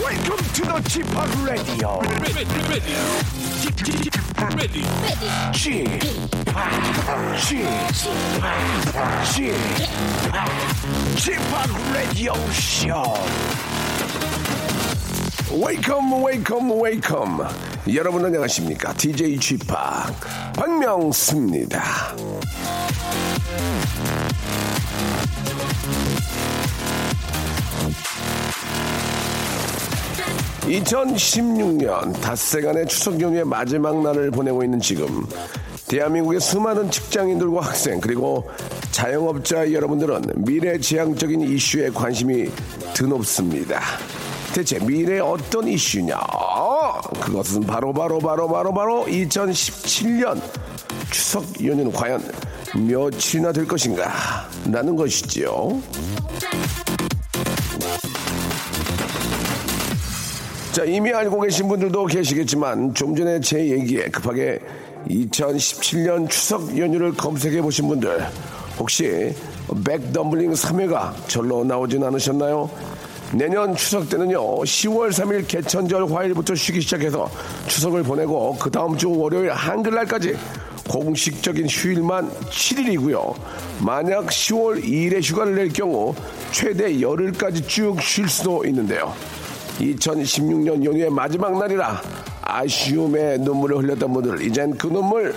Welcome to the Chip Radio. Chip, Chip, Chip, Radio Show. Welcome, welcome, welcome. 여러분 안녕하십니까? DJ Chip 박명수입니다. 2016년 닷새간의 추석 연휴의 마지막 날을 보내고 있는 지금 대한민국의 수많은 직장인들과 학생 그리고 자영업자 여러분들은 미래지향적인 이슈에 관심이 드높습니다. 대체 미래의 어떤 이슈냐? 그것은 바로 바로 바로 바로 바로 2017년 추석 연휴는 과연 며칠이나 될 것인가? 라는 것이지요. 자, 이미 알고 계신 분들도 계시겠지만 좀 전에 제 얘기에 급하게 2017년 추석 연휴를 검색해 보신 분들 혹시 백덤블링 3회가 절로 나오진 않으셨나요? 내년 추석 때는요 10월 3일 개천절 화일부터 쉬기 시작해서 추석을 보내고 그 다음 주 월요일 한글날까지 공식적인 휴일만 7일이고요. 만약 10월 2일에 휴가를 낼 경우 최대 열흘까지 쭉 쉴 수도 있는데요. 2016년 연휴의 마지막 날이라 아쉬움에 눈물을 흘렸던 분들 이젠 그 눈물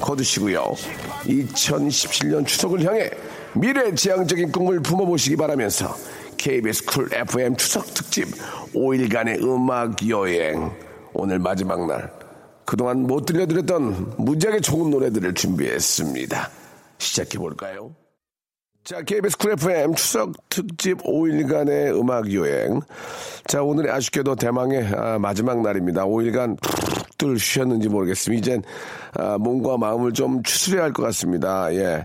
거두시고요. 2017년 추석을 향해 미래지향적인 꿈을 품어보시기 바라면서 KBS 쿨 FM 추석 특집 5일간의 음악 여행 오늘 마지막 날 그동안 못 들려드렸던 무지하게 좋은 노래들을 준비했습니다. 시작해 볼까요? 자, KBS 쿨 FM 추석 특집 5일간의 음악 여행. 자, 오늘의 아쉽게도 대망의 아, 마지막 날입니다. 5일간 tul 쉬었는지 모르겠습니다. 이젠 아, 몸과 마음을 좀 추스려야 할 것 같습니다. 예.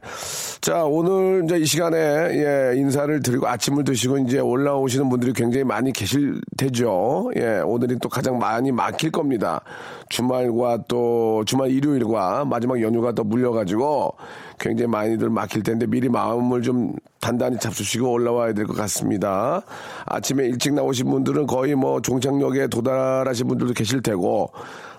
자, 오늘 이제 이 시간에 예, 인사를 드리고 아침을 드시고 이제 올라오시는 분들이 굉장히 많이 계실 테죠. 예, 오늘이 또 가장 많이 막힐 겁니다. 주말과 또 주말 일요일과 마지막 연휴가 또 물려가지고 굉장히 많이들 막힐 텐데 미리 마음을 좀 단단히 잡수시고 올라와야 될 것 같습니다. 아침에 일찍 나오신 분들은 거의 뭐 종착역에 도달하신 분들도 계실 테고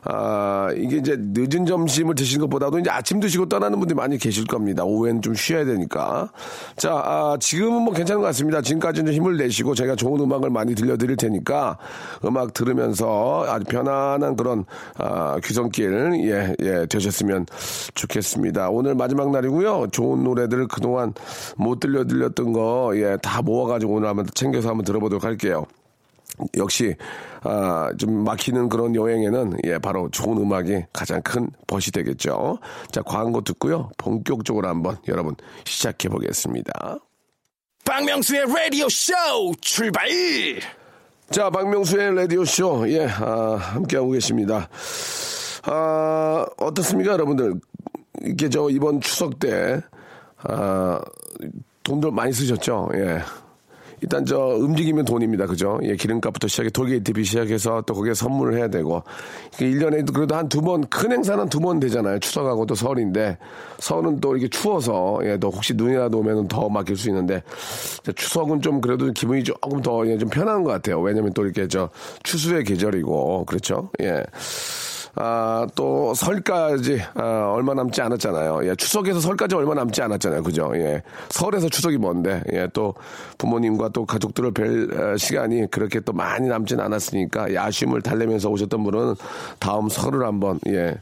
아, 이게 이제 늦은 점심 을 드시는 것보다도 이제 아침 드시고 떠나는 분들이 많이 계실 겁니다. 오후에는 좀 쉬어야 되니까. 자, 아, 지금은 뭐 괜찮은 것 같습니다. 지금까지는 힘을 내시고 저희가 좋은 음악을 많이 들려드릴 테니까 음악 들으면서 아주 편안한 그런, 아, 귀성길, 예, 예, 되셨으면 좋겠습니다. 오늘 마지막 날이고요. 좋은 노래들 그동안 못 들려 드렸던 거, 예, 다 모아가지고 오늘 한번 챙겨서 한번 들어보도록 할게요. 역시 아, 좀 막히는 그런 여행에는 예, 바로 좋은 음악이 가장 큰 벗이 되겠죠. 자, 광고 듣고요. 본격적으로 한번 여러분 시작해 보겠습니다. 박명수의 라디오 쇼 출발! 자, 박명수의 라디오 쇼 예, 아, 함께하고 계십니다. 아, 어떻습니까, 여러분들? 이게 저 이번 추석 때 아, 돈들 많이 쓰셨죠? 예. 일단 저 움직이면 돈입니다. 그죠? 예, 기름값부터 시작해 돌게이트비 시작해서 또 거기에 선물을 해야 되고. 1년에 그래도 한 두 번, 큰 행사는 두 번 되잖아요. 추석하고 또 설인데. 설은 또 이렇게 추워서, 예, 또 혹시 눈이라도 오면 더 막힐 수 있는데. 추석은 좀 그래도 기분이 조금 더, 예, 좀 편한 것 같아요. 왜냐면 또 이렇게 저 추수의 계절이고. 그렇죠? 예. 아, 또 설까지 아, 얼마 남지 않았잖아요. 예, 추석에서 설까지 얼마 남지 않았잖아요. 그죠? 예. 설에서 추석이 뭔데? 예, 또 부모님과 또 가족들을 뵐 어, 시간이 그렇게 또 많이 남진 않았으니까 이 아쉬움을 달래면서 오셨던 분은 다음 설을 한번 예,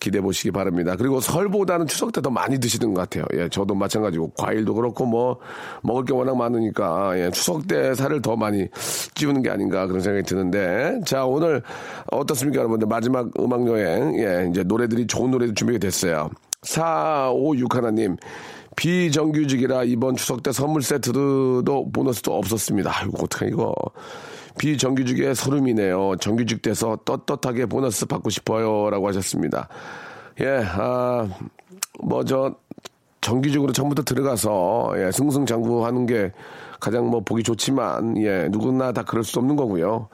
기대해 보시기 바랍니다. 그리고 설보다는 추석 때 더 많이 드시는 것 같아요. 예, 저도 마찬가지고 과일도 그렇고 뭐 먹을 게 워낙 많으니까 예, 추석 때 살을 더 많이 찌우는 게 아닌가 그런 생각이 드는데 자, 오늘 어떻습니까, 여러분들? 마지막 음악 여행, 예, 이제 노래들이 좋은 노래들 준비가 됐어요. 456 하나님, 비정규직이라 이번 추석 때 선물 세트도 보너스도 없었습니다. 아이고, 어떡해, 이거. 비정규직의 소름이네요. 정규직 돼서 떳떳하게 보너스 받고 싶어요. 라고 하셨습니다. 예, 아, 뭐, 저, 정규직으로 처음부터 들어가서, 예, 승승장구 하는 게 가장 뭐 보기 좋지만, 예, 누구나 다 그럴 수 없는 거고요.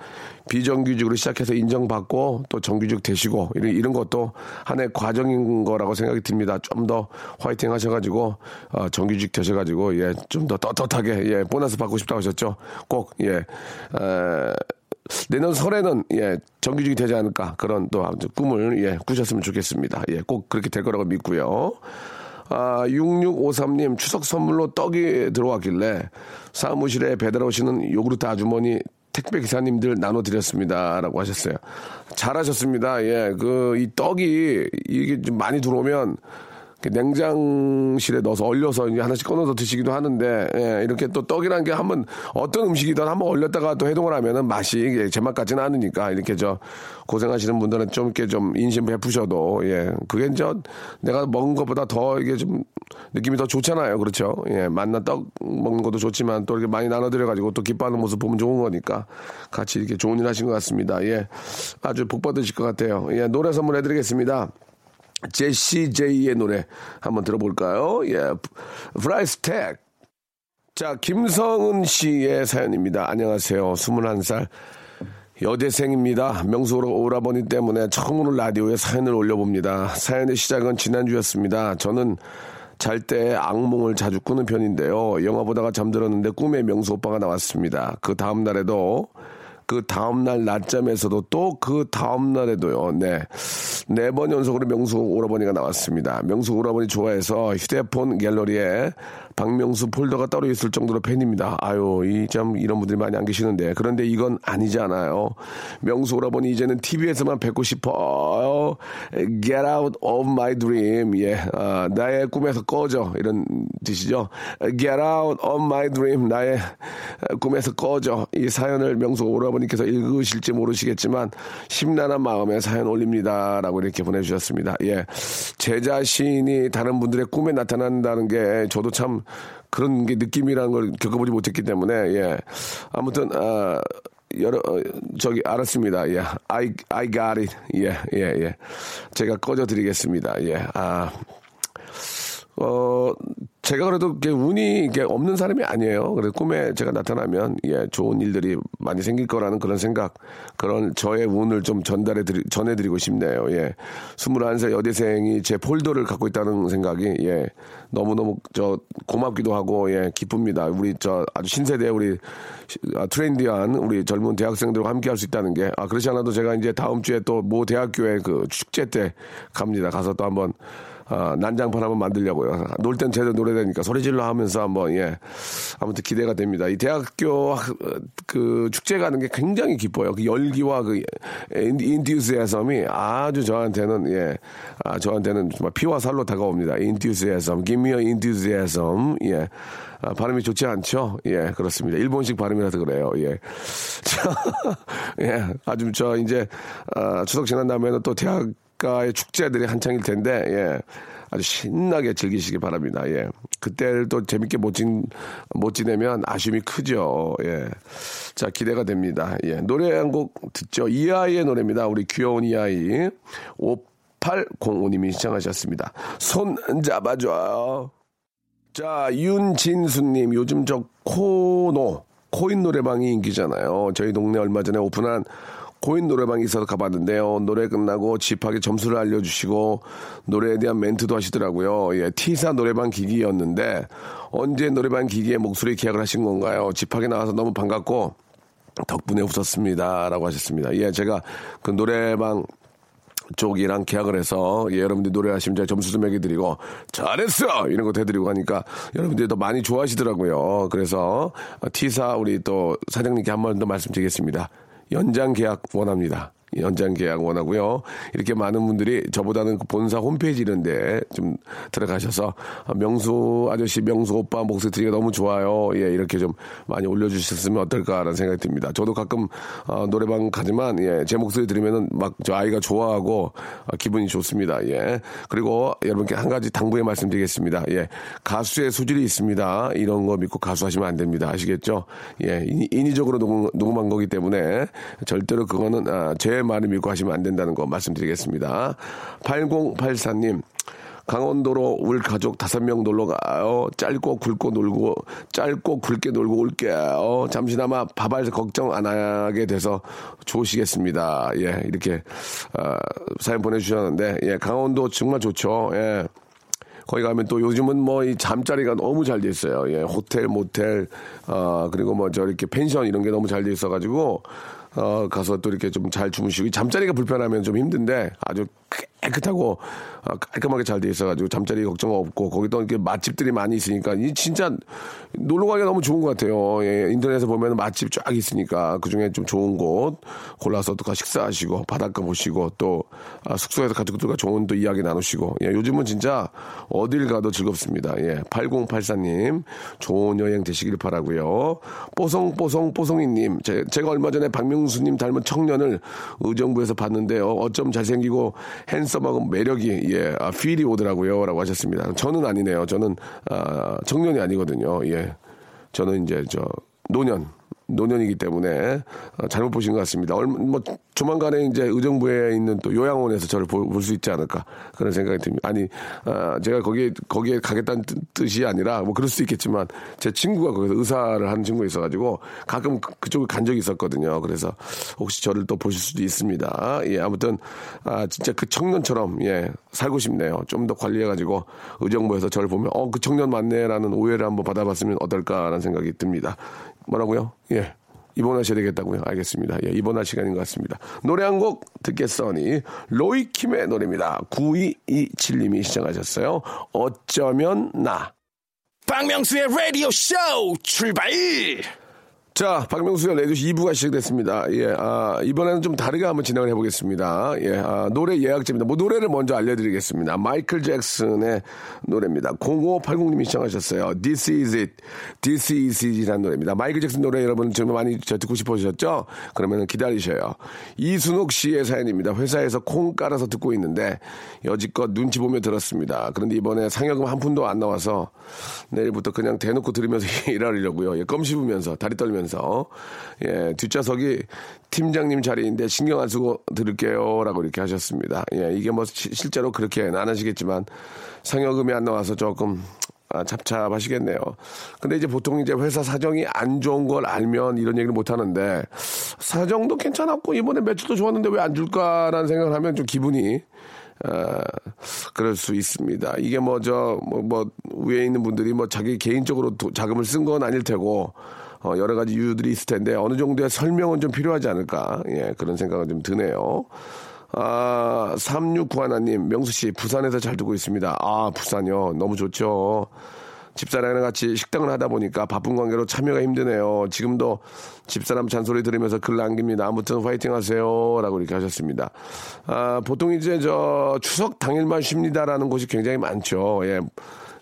비정규직으로 시작해서 인정받고 또 정규직 되시고, 이런, 이런 것도 하나의 과정인 거라고 생각이 듭니다. 좀 더 화이팅 하셔가지고, 어, 정규직 되셔가지고, 예, 좀 더 떳떳하게, 예, 보너스 받고 싶다고 하셨죠. 꼭, 예, 에, 내년 설에는 예 정규직이 되지 않을까 그런 또 꿈을 예 꾸셨으면 좋겠습니다. 예 꼭 그렇게 될 거라고 믿고요. 아 6653님 추석 선물로 떡이 들어왔길래 사무실에 배달 오시는 요구르트 아주머니 택배 기사님들 나눠드렸습니다 라고 하셨어요. 잘하셨습니다. 예 그 이 떡이 이게 좀 많이 들어오면 냉장실에 넣어서 얼려서 이제 하나씩 꺼내서 드시기도 하는데 예, 이렇게 또 떡이란 게 한번 어떤 음식이든 한번 얼렸다가 또 해동을 하면은 맛이 이게 제맛 같지는 않으니까 이렇게 저 고생하시는 분들은 좀 이렇게 좀 인심 베푸셔도 예 그게 저 내가 먹은 것보다 더 이게 좀 느낌이 더 좋잖아요. 그렇죠? 예 만난 떡 먹는 것도 좋지만 또 이렇게 많이 나눠드려 가지고 또 기뻐하는 모습 보면 좋은 거니까 같이 이렇게 좋은 일 하신 것 같습니다. 예 아주 복 받으실 것 같아요. 예 노래 선물해드리겠습니다. 제시 제이의 노래 한번 들어볼까요? 예, Price Tag. 자, 김성은 씨의 사연입니다. 안녕하세요. 21살 여대생입니다. 명수 오라버니 때문에 처음으로 라디오에 사연을 올려봅니다. 사연의 시작은 지난주였습니다. 저는 잘 때 악몽을 자주 꾸는 편인데요. 영화 보다가 잠들었는데 꿈에 명수 오빠가 나왔습니다. 그 다음 날에도 그 다음날 낮잠에서도 또 그 다음날에도요, 네. 네 번 연속으로 명수 오라버니가 나왔습니다. 명수 오라버니 좋아해서 휴대폰 갤러리에 박명수 폴더가 따로 있을 정도로 팬입니다. 아유, 이 참 이런 분들이 많이 안 계시는데. 그런데 이건 아니잖아요. 명수 오라버니 이제는 TV에서만 뵙고 싶어요. Get out of my dream. 예, 아, 나의 꿈에서 꺼져. 이런 뜻이죠. Get out of my dream. 나의 꿈에서 꺼져. 이 사연을 명수 오라버니께서 읽으실지 모르시겠지만 심란한 마음에 사연 올립니다. 라고 이렇게 보내주셨습니다. 예. 제 자신이 다른 분들의 꿈에 나타난다는 게 저도 참 그런 게 느낌이라는 걸 겪어보지 못했기 때문에, 예. 아무튼, 아, 여러, 어, 저기, 알았습니다. 예. I, I got it. 예, 예, 예. 제가 꺼져 드리겠습니다. 예. 아, 어, 제가 그래도 운이 이렇게 없는 사람이 아니에요. 그래서 꿈에 제가 나타나면, 예, 좋은 일들이 많이 생길 거라는 그런 생각, 그런 저의 운을 좀 전달해 드리, 전해 드리고 싶네요. 예. 21살 여대생이 제 폴더를 갖고 있다는 생각이, 예, 너무너무 저 고맙기도 하고, 예, 기쁩니다. 우리 저 아주 신세대 우리 아, 트렌디한 우리 젊은 대학생들과 함께 할 수 있다는 게, 아, 그렇지 않아도 제가 이제 다음 주에 또 모 대학교에 그 축제 때 갑니다. 가서 또 한번 아, 난장판 한번 만들려고요. 놀 땐 제대로 놀아야 되니까 소리 질러 하면서 한번, 예. 아무튼 기대가 됩니다. 이 대학교 그 축제 가는 게 굉장히 기뻐요. 그 열기와 그 인디우스에섬이 아주 저한테는, 예. 아, 저한테는 정말 피와 살로 다가옵니다. me a enthusiasm. 예. 아, 발음이 좋지 않죠? 예, 그렇습니다. 일본식 발음이라서 그래요. 예. 자, 예. 아주 저 이제, 아, 추석 지난 다음에는 또 대학 가의 축제들이 한창일 텐데, 예. 아주 신나게 즐기시기 바랍니다. 예. 그때를 또 재밌게 못, 진, 못 지내면 아쉬움이 크죠. 예. 자, 기대가 됩니다. 예. 노래 한 곡 듣죠. 이 아이의 노래입니다. 우리 귀여운 이 아이. 5805님이 시청하셨습니다. 손 잡아줘요. 자, 윤진수님, 요즘 저 코노, 코인 노래방이 인기잖아요. 저희 동네 얼마 전에 오픈한 코인 노래방이 있어서 가봤는데요. 노래 끝나고 집하게 점수를 알려주시고 노래에 대한 멘트도 하시더라고요. 예, T사 노래방 기기였는데 언제 노래방 기기에 목소리 계약을 하신 건가요? 집하게 나와서 너무 반갑고 덕분에 웃었습니다. 라고 하셨습니다. 예, 제가 그 노래방 쪽이랑 계약을 해서 예, 여러분들이 노래하시면 제가 점수 좀 매겨드리고 잘했어 이런 것도 해드리고 하니까 여러분들이 더 많이 좋아하시더라고요. 그래서 T사 우리 또 사장님께 한 번 더 말씀드리겠습니다. 연장 계약 원합니다. 연장 계약 원하고요. 이렇게 많은 분들이 저보다는 그 본사 홈페이지 이런데 좀 들어가셔서 아, 명수 아저씨, 명수 오빠 목소리 들리가 너무 좋아요. 예, 이렇게 좀 많이 올려주셨으면 어떨까라는 생각이 듭니다. 저도 가끔 어, 노래방 가지만 예, 제 목소리 들으면은 막 저 아이가 좋아하고 어, 기분이 좋습니다. 예. 그리고 여러분께 한 가지 당부의 말씀드리겠습니다. 예. 가수의 소질이 있습니다. 이런 거 믿고 가수하시면 안 됩니다. 아시겠죠? 예. 인위, 인위적으로 녹음, 녹음한 거기 때문에 절대로 그거는 아, 제 말을 믿고 하시면 안 된다는 거 말씀드리겠습니다. 8084님. 강원도로 울 가족 다섯 명 놀러 가요. 짧고 굵고 놀고, 짧고 굵게 놀고 올게요. 잠시나마 밥알 걱정 안 하게 돼서 좋으시겠습니다. 예, 이렇게, 어, 사연 보내주셨는데, 예, 강원도 정말 좋죠. 예. 거기 가면 또 요즘은 뭐 이 잠자리가 너무 잘 돼 있어요. 예, 호텔, 모텔, 어, 그리고 뭐 저 이렇게 펜션 이런 게 너무 잘 돼 있어가지고, 어, 가서 또 이렇게 좀 잘 주무시고, 잠자리가 불편하면 좀 힘든데, 아주 깨끗하고, 어, 깔끔하게 잘 돼 있어가지고, 잠자리 걱정 없고, 거기 또 이렇게 맛집들이 많이 있으니까, 이 진짜 놀러 가기가 너무 좋은 것 같아요. 예, 인터넷에 보면 맛집 쫙 있으니까, 그 중에 좀 좋은 곳 골라서 또가 식사하시고, 바닷가 보시고, 또, 아, 숙소에서 가족들과 좋은 또 이야기 나누시고, 예, 요즘은 진짜 어딜 가도 즐겁습니다. 예, 8084님, 좋은 여행 되시길 바라고요 뽀송뽀송뽀송이님, 제, 제가 얼마 전에 박명수님 닮은 청년을 의정부에서 봤는데요. 어쩜 잘생기고 핸 섬하고 매력이, 예, 아, 필이 오더라고요. 라고 하셨습니다. 저는 아니네요. 저는, 아, 청년이 아니거든요. 예. 저는 이제 저, 노년. 노년이기 때문에 어, 잘못 보신 것 같습니다. 얼마, 뭐 조만간에 이제 의정부에 있는 또 요양원에서 저를 볼 수 있지 않을까 그런 생각이 듭니다. 아니 아, 제가 거기에 거기에 가겠다는 뜻- 뜻이 아니라 뭐 그럴 수도 있겠지만 제 친구가 거기서 의사를 하는 친구가 있어가지고 가끔 그- 그쪽에 간 적이 있었거든요. 그래서 혹시 저를 또 보실 수도 있습니다. 예 아무튼 아 진짜 그 청년처럼 예 살고 싶네요. 좀 더 관리해가지고 의정부에서 저를 보면 어 그 청년 맞네라는 오해를 한번 받아봤으면 어떨까라는 생각이 듭니다. 뭐라고요? 예. 입원하셔야 되겠다고요. 알겠습니다. 예, 입원할 시간인 것 같습니다. 노래 한 곡 듣겠으니 로이킴의 노래입니다. 9227님이 시청하셨어요. 어쩌면 나. 박명수의 라디오 쇼 출발! 자, 박명수의 레디오시 2부가 시작됐습니다. 예, 아, 이번에는 좀 다르게 한번 진행을 해보겠습니다. 예, 아, 노래 예약제입니다. 뭐, 노래를 먼저 알려드리겠습니다. 마이클 잭슨의 노래입니다. 0580님이 시청하셨어요. This is it. This is it이라는 노래입니다. 마이클 잭슨 노래 여러분 정말 많이 저 듣고 싶으셨죠? 그러면 기다리셔요. 이순옥 씨의 사연입니다. 회사에서 콩 깔아서 듣고 있는데 여지껏 눈치 보며 들었습니다. 그런데 이번에 상여금 한 푼도 안 나와서 내일부터 그냥 대놓고 들으면서 일하려고요. 예, 껌 씹으면서 다리 떨면서 예, 뒷좌석이 팀장님 자리인데 신경 안 쓰고 들을게요라고 이렇게 하셨습니다. 예, 이게 뭐 시- 실제로 그렇게는 안 하시겠지만 상여금이 안 나와서 조금 아, 잡잡하시겠네요. 근데 이제 보통 이제 회사 사정이 안 좋은 걸 알면 이런 얘기를 못 하는데 사정도 괜찮았고 이번에 매출도 좋았는데 왜 안 줄까라는 생각을 하면 좀 기분이 아, 그럴 수 있습니다. 이게 뭐, 저, 뭐, 뭐, 위에 있는 분들이 뭐 자기 개인적으로 도- 자금을 쓴 건 아닐 테고, 어, 여러 가지 이유들이 있을 텐데, 어느 정도의 설명은 좀 필요하지 않을까. 예, 그런 생각은 좀 드네요. 아, 3691님, 명수씨, 부산에서 잘 듣고 있습니다. 아, 부산요. 너무 좋죠. 집사람이랑 같이 식당을 하다 보니까 바쁜 관계로 참여가 힘드네요. 지금도 집사람 잔소리 들으면서 글 남깁니다. 아무튼 화이팅 하세요. 라고 이렇게 하셨습니다. 아, 보통 이제 저 추석 당일만 쉽니다라는 곳이 굉장히 많죠. 예.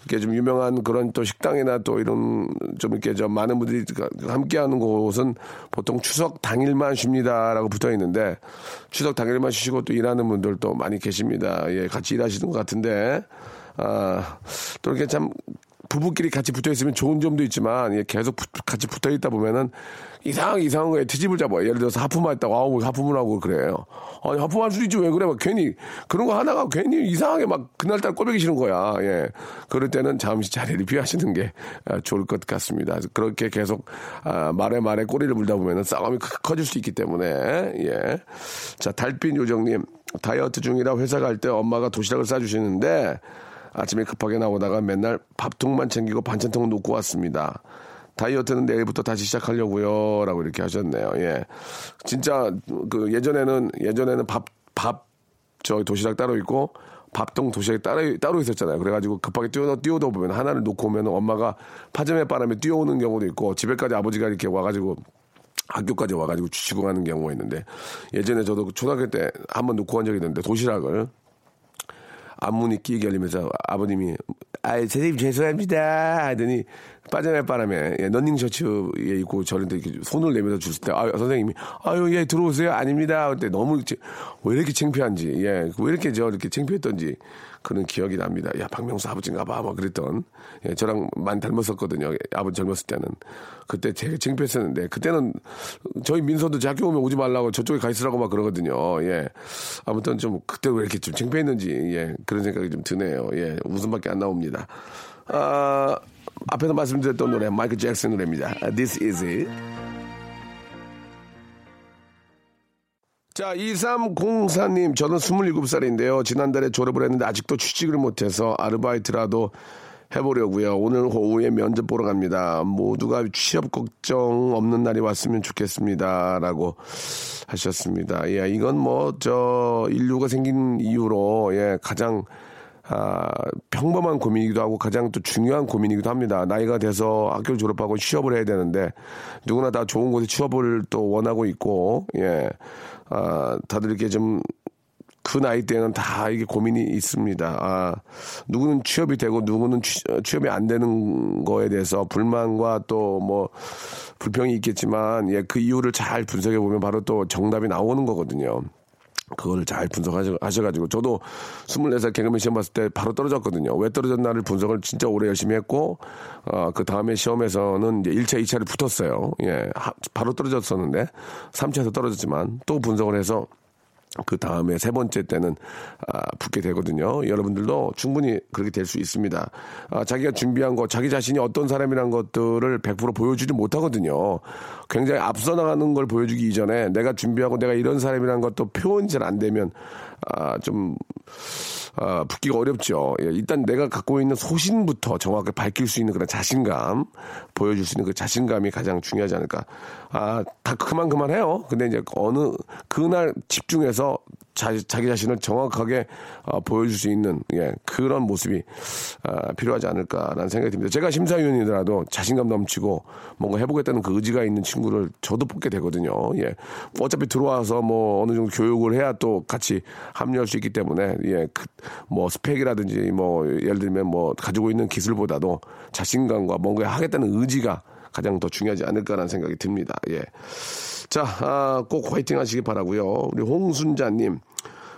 이렇게 좀 유명한 그런 또 식당이나 또 이런 좀 이렇게 좀 많은 분들이 함께 하는 곳은 보통 추석 당일만 쉽니다라고 붙어 있는데 추석 당일만 쉬시고 또 일하는 분들도 많이 계십니다. 예, 같이 일하시는 것 같은데 아, 또 이렇게 참 부부끼리 같이 붙어 있으면 좋은 점도 있지만 예, 계속 붙- 같이 붙어 있다 보면은 이상 이상한 거에 트집을 잡아요. 예를 들어서 때 아우 뭐 하품을 하고 그래요. 아니 하품할 수 있지 왜 그래? 막 괜히 그런 거 하나가 괜히 이상하게 막 그날따라 꼴보기 싫은 거야. 예, 그럴 때는 잠시 자리를 비하시는 게 아, 좋을 것 같습니다. 그렇게 계속 아, 말에 말에 꼬리를 물다 보면은 싸움이 크- 커질 수 있기 때문에 예. 자 달빛 요정님 다이어트 중이라 회사 갈 때 엄마가 도시락을 싸주시는데 아침에 급하게 나오다가 맨날 밥통만 챙기고 반찬통 놓고 왔습니다. 다이어트는 내일부터 다시 시작하려고요. 라고 이렇게 하셨네요. 예. 진짜, 그, 예전에는, 예전에는 밥, 밥, 저 도시락 따로 있고, 밥통 도시락이 따로, 따로 있었잖아요. 그래가지고 급하게 뛰어, 뛰어다 보면 하나를 놓고 오면 엄마가 파전에 바람에 뛰어오는 경우도 있고, 집에까지 아버지가 이렇게 와가지고 학교까지 와가지고 주시고 가는 경우가 있는데 예전에 저도 초등학교 때 한번 놓고 간 적이 있는데 도시락을 앞문이 끼게 열리면서 아버님이 아 선생님 죄송합니다. 하더니 빠져날 바람에 예, 런닝 셔츠에 입고 저한테 이렇게 손을 내밀어 주실 때 아, 선생님이 아유 예 들어오세요 아닙니다. 그때 너무 왜 이렇게 창피한지 예왜 이렇게 저 이렇게 창피했던지 그런 기억이 납니다. 야 박명수 아버지인가 봐 막 그랬던. 예, 저랑 많이 닮았었거든요. 예, 아버지 젊었을 때는. 그때 되게 창피했었는데 그때는 저희 민서도 제 학교 오면 오지 말라고 저쪽에 가 있으라고 막 그러거든요. 예. 아무튼 좀 그때 왜 이렇게 좀 창피했는지 예 그런 생각이 좀 드네요. 예 웃음밖에 안 나옵니다. 아 앞에서 말씀드렸던 노래 마이클 잭슨 노래입니다. This is it. 자, 2304님, 저는 27살인데요. 지난달에 졸업을 했는데 아직도 취직을 못해서 아르바이트라도 해보려고요. 오늘 오후에 면접 보러 갑니다. 모두가 취업 걱정 없는 날이 왔으면 좋겠습니다. 라고 하셨습니다. 예, 이건 뭐, 저, 인류가 생긴 이후로, 예, 가장 아, 평범한 고민이기도 하고 가장 또 중요한 고민이기도 합니다. 나이가 돼서 학교를 졸업하고 취업을 해야 되는데 누구나 다 좋은 곳에 취업을 또 원하고 있고, 예. 아, 다들 이렇게 좀 그 나이 때는 다 이게 고민이 있습니다. 아, 누구는 취업이 되고 누구는 취, 취업이 안 되는 거에 대해서 불만과 또 뭐 불평이 있겠지만 예, 그 이유를 잘 분석해 보면 바로 또 정답이 나오는 거거든요. 그걸 잘 분석하셔가지고 저도 24살 개그맨 시험 봤을 때 바로 떨어졌거든요. 왜 떨어졌나를 분석을 진짜 오래 열심히 했고 어, 그 다음에 시험에서는 이제 1차, 2차를 붙었어요. 예, 하, 바로 떨어졌었는데 3차에서 떨어졌지만 또 분석을 해서 그 다음에 세 번째 때는 아, 붙게 되거든요. 여러분들도 충분히 그렇게 될 수 있습니다. 아, 자기가 준비한 것, 자기 자신이 어떤 사람이란 것들을 100% 보여주지 못하거든요. 굉장히 앞서 나가는 걸 보여주기 이전에 내가 준비하고 내가 이런 사람이란 것도 표현이 잘 안 되면 아, 좀 아, 붙기가 어렵죠. 예, 일단 내가 갖고 있는 소신부터 정확하게 밝힐 수 있는 그런 자신감, 보여줄 수 있는 그 자신감이 가장 중요하지 않을까. 아, 다 그만 그만해요. 근데 이제 어느 그날 집중해서 자, 자기 자신을 정확하게 어, 보여줄 수 있는 예, 그런 모습이 아, 필요하지 않을까라는 생각이 듭니다. 제가 심사위원이더라도 자신감 넘치고 뭔가 해보겠다는 그 의지가 있는 친구를 저도 뽑게 되거든요. 예, 어차피 들어와서 뭐 어느 정도 교육을 해야 또 같이 합류할 수 있기 때문에 예, 그, 뭐 스펙이라든지 뭐 예를 들면 뭐 가지고 있는 기술보다도 자신감과 뭔가 하겠다는 의지가 가장 더 중요하지 않을까라는 생각이 듭니다. 예. 자, 아, 꼭 화이팅 하시기 바라고요 우리 홍순자님.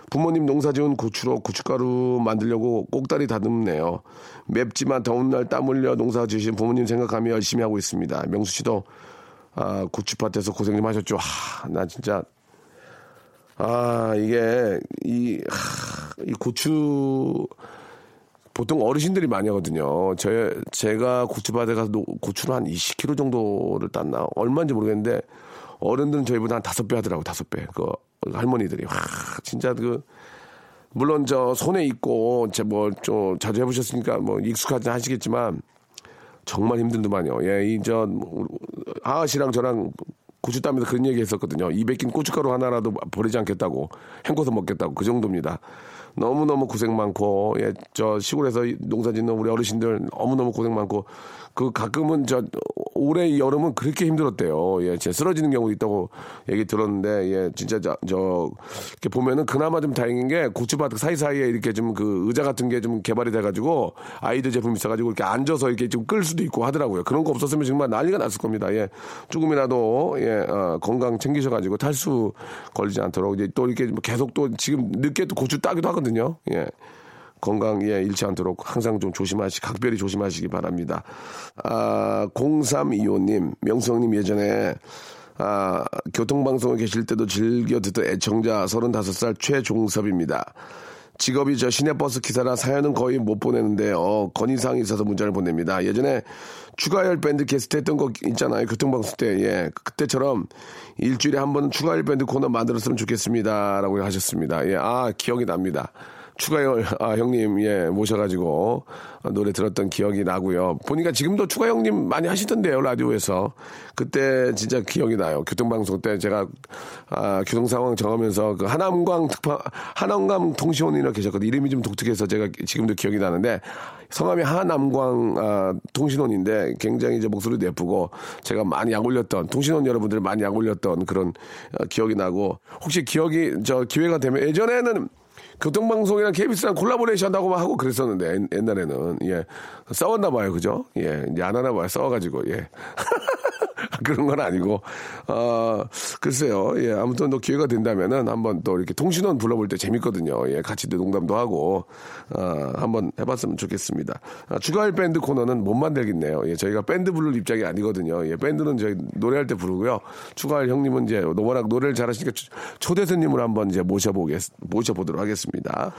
부모님 농사 지은 고추로 고춧가루 만들려고 꼭다리 다듬네요. 맵지만 더운 날 땀 흘려 농사 지으신 부모님 생각하며 열심히 하고 있습니다. 명수 씨도 아, 고추밭에서 고생 좀 하셨죠. 하, 나 진짜 아, 이게 이, 하, 이 고추 보통 어르신들이 많이 하거든요. 제, 제가 고추밭에 가서 고추를 한 20kg 정도를 땄나? 얼마인지 모르겠는데, 어른들은 저희보다 한 다섯 배 하더라고, 다섯 배. 그 할머니들이. 와, 진짜 그, 물론 저 손에 있고, 제 뭐, 좀 자주 해보셨으니까 뭐 익숙하지 하시겠지만, 정말 힘들더만요. 예, 이, 저, 하하 씨랑 저랑 고추 따면서 그런 얘기 했었거든요. 200긴 고춧가루 하나라도 버리지 않겠다고, 헹궈서 먹겠다고, 그 정도입니다. 너무너무 고생 많고, 예, 저 시골에서 농사 짓는 우리 어르신들 너무너무 고생 많고, 그 가끔은 저 올해 여름은 그렇게 힘들었대요. 예, 진짜 쓰러지는 경우도 있다고 얘기 들었는데, 예, 진짜 저, 저 이렇게 보면은 그나마 좀 다행인 게 고추밭 사이사이에 이렇게 좀 그 의자 같은 게 좀 개발이 돼가지고 아이들 제품 있어가지고 이렇게 앉아서 이렇게 좀 끌 수도 있고 하더라고요. 그런 거 없었으면 정말 난리가 났을 겁니다. 예, 조금이라도 예, 어, 건강 챙기셔가지고 탈수 걸리지 않도록 이제 또 이렇게 계속 또 지금 늦게 또 고추 따기도 하거든요. 예. 건강 에 잃지 않도록 항상 좀 조심하시, 각별히 조심하시기 바랍니다. 아, 0325님, 명성님 예전에 아, 교통방송에 계실 때도 즐겨 듣던 애청자 35살 최종섭입니다. 직업이 저 시내버스 기사라 사연은 거의 못 보내는데, 어, 건의사항이 있어서 문자를 보냅니다. 예전에 추가열 밴드 게스트 했던 거 있잖아요. 교통방송 때, 예. 그때처럼 일주일에 한 번은 추가열 밴드 코너 만들었으면 좋겠습니다. 라고 하셨습니다. 예, 아, 기억이 납니다. 추가열 아, 형님 예 모셔가지고 노래 들었던 기억이 나고요. 보니까 지금도 추가 형님 많이 하시던데요 라디오에서 그때 진짜 기억이 나요. 교통방송 때 제가 아, 교통 상황 정하면서 그 하남광 특파 하남광 통신원이라 계셨거든요. 이름이 좀 독특해서 제가 지금도 기억이 나는데 성함이 하남광 아, 통신원인데 굉장히 이제 목소리도 예쁘고 제가 많이 약 올렸던 통신원 여러분들 많이 약 올렸던 그런 어, 기억이 나고 혹시 기억이 저 기회가 되면 예전에는 교통방송이랑 KBS랑 콜라보레이션 하고 하고 그랬었는데 옛- 옛날에는. 예. 싸웠나 봐요. 그죠? 예. 이제 안 하나 봐요. 싸워가지고. 예 그런 건 아니고. 어 글쎄요. 예 아무튼 또 기회가 된다면은 한번 또 이렇게 통신원 불러볼 때 재밌거든요. 예 같이 또 농담도 하고 어 한번 해봤으면 좋겠습니다. 아, 추가할 밴드 코너는 못 만들겠네요. 예 저희가 밴드 부를 입장이 아니거든요. 예 밴드는 저희 노래할 때 부르고요. 추가할 형님은 이제 워낙 노래를 잘하시니까 초- 초대손님으로 한번 이제 모셔보겠 모셔보도록 하겠습니다.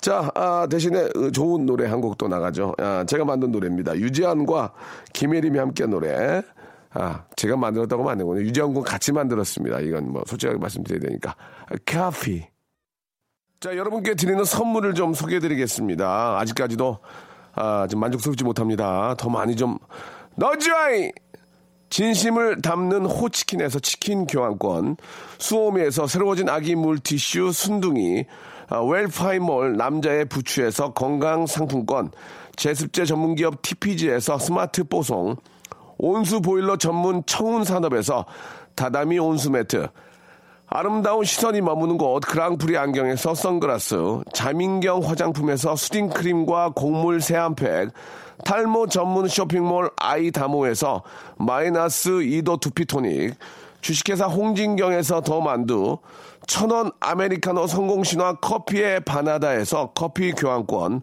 자 아, 대신에 어, 좋은 노래 한 곡 또 나가죠. 아, 제가 만든 노래입니다. 유지한과 김혜림이 함께한 노래 아, 제가 만들었다고 하면 안 되거든요. 유지한 군 같이 만들었습니다. 이건 뭐 솔직하게 말씀드려야 되니까. 카피. 자, 여러분께 드리는 선물을 좀 소개해 드리겠습니다. 아직까지도, 아, 좀 만족스럽지 못합니다. 더 많이 좀, 너지와이! 진심을 담는 호치킨에서 치킨 교환권, 수오미에서 새로워진 아기 물티슈 순둥이, 아, 웰파이몰 남자의 부추에서 건강 상품권, 제습제 전문기업 TPG에서 스마트 뽀송, 온수 보일러 전문 청운 산업에서 다다미 온수 매트, 아름다운 시선이 머무는 곳 그랑프리 안경에서 선글라스, 자민경 화장품에서 수딩 크림과 곡물 세안팩, 탈모 전문 쇼핑몰 아이다모에서 마이너스 2도 두피토닉, 주식회사 홍진경에서 더 만두, 천원 아메리카노 성공신화 커피에 반하다에서 커피 교환권,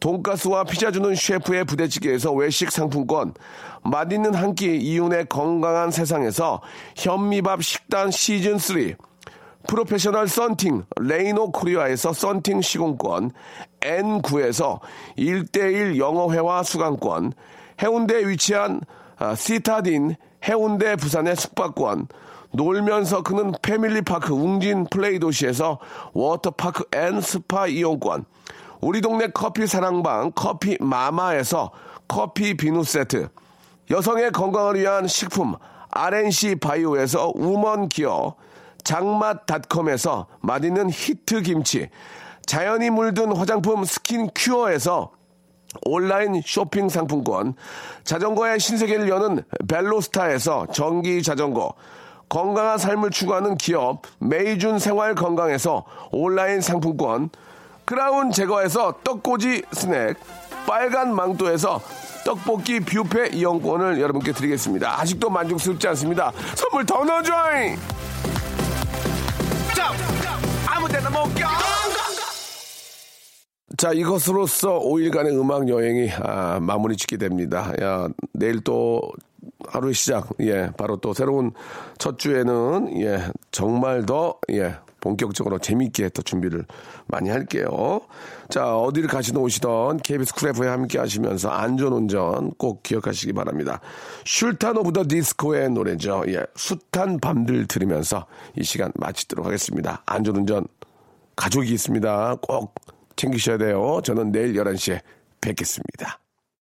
돈가스와 피자 주는 셰프의 부대찌개에서 외식 상품권, 맛있는 한 끼 이윤의 건강한 세상에서 현미밥 식단 시즌 3, 프로페셔널 썬팅 레이노 코리아에서 썬팅 시공권, N9에서 1대1 영어회화 수강권, 해운대에 위치한 아, 시타딘 해운대 부산의 숙박권, 놀면서 크는 패밀리파크 웅진 플레이 도시에서 워터파크 and 스파 이용권, 우리 동네 커피 사랑방 커피 마마에서 커피 비누 세트, 여성의 건강을 위한 식품 RNC 바이오에서 우먼 기어, 장맛닷컴에서 맛있는 히트 김치, 자연이 물든 화장품 스킨 큐어에서 온라인 쇼핑 상품권, 자전거의 신세계를 여는 벨로스타에서 전기 자전거, 건강한 삶을 추구하는 기업 메이준 생활 건강에서 온라인 상품권, 크라운 제과에서 떡꼬지 스낵, 빨간 망토에서 떡볶이 뷔페 이용권을 여러분께 드리겠습니다. 아직도 만족스럽지 않습니다. 선물 더 넣어줘잉! 자, 이것으로써 5일간의 음악 여행이 아, 마무리 짓게 됩니다. 야, 내일 또 하루의 시작. 예, 바로 또 새로운 첫 주에는 예, 정말 더 예, 본격적으로 재밌게 또 준비를 많이 할게요. 자, 어디를 가시든 오시던 KBS 쿨 FM에 함께 하시면서 안전운전 꼭 기억하시기 바랍니다. 술탄 오브 더 디스코의 노래죠. 예, 숱한 밤들 들으면서 이 시간 마치도록 하겠습니다. 안전운전 가족이 있습니다. 꼭 챙기셔야 돼요. 저는 내일 11시에 뵙겠습니다.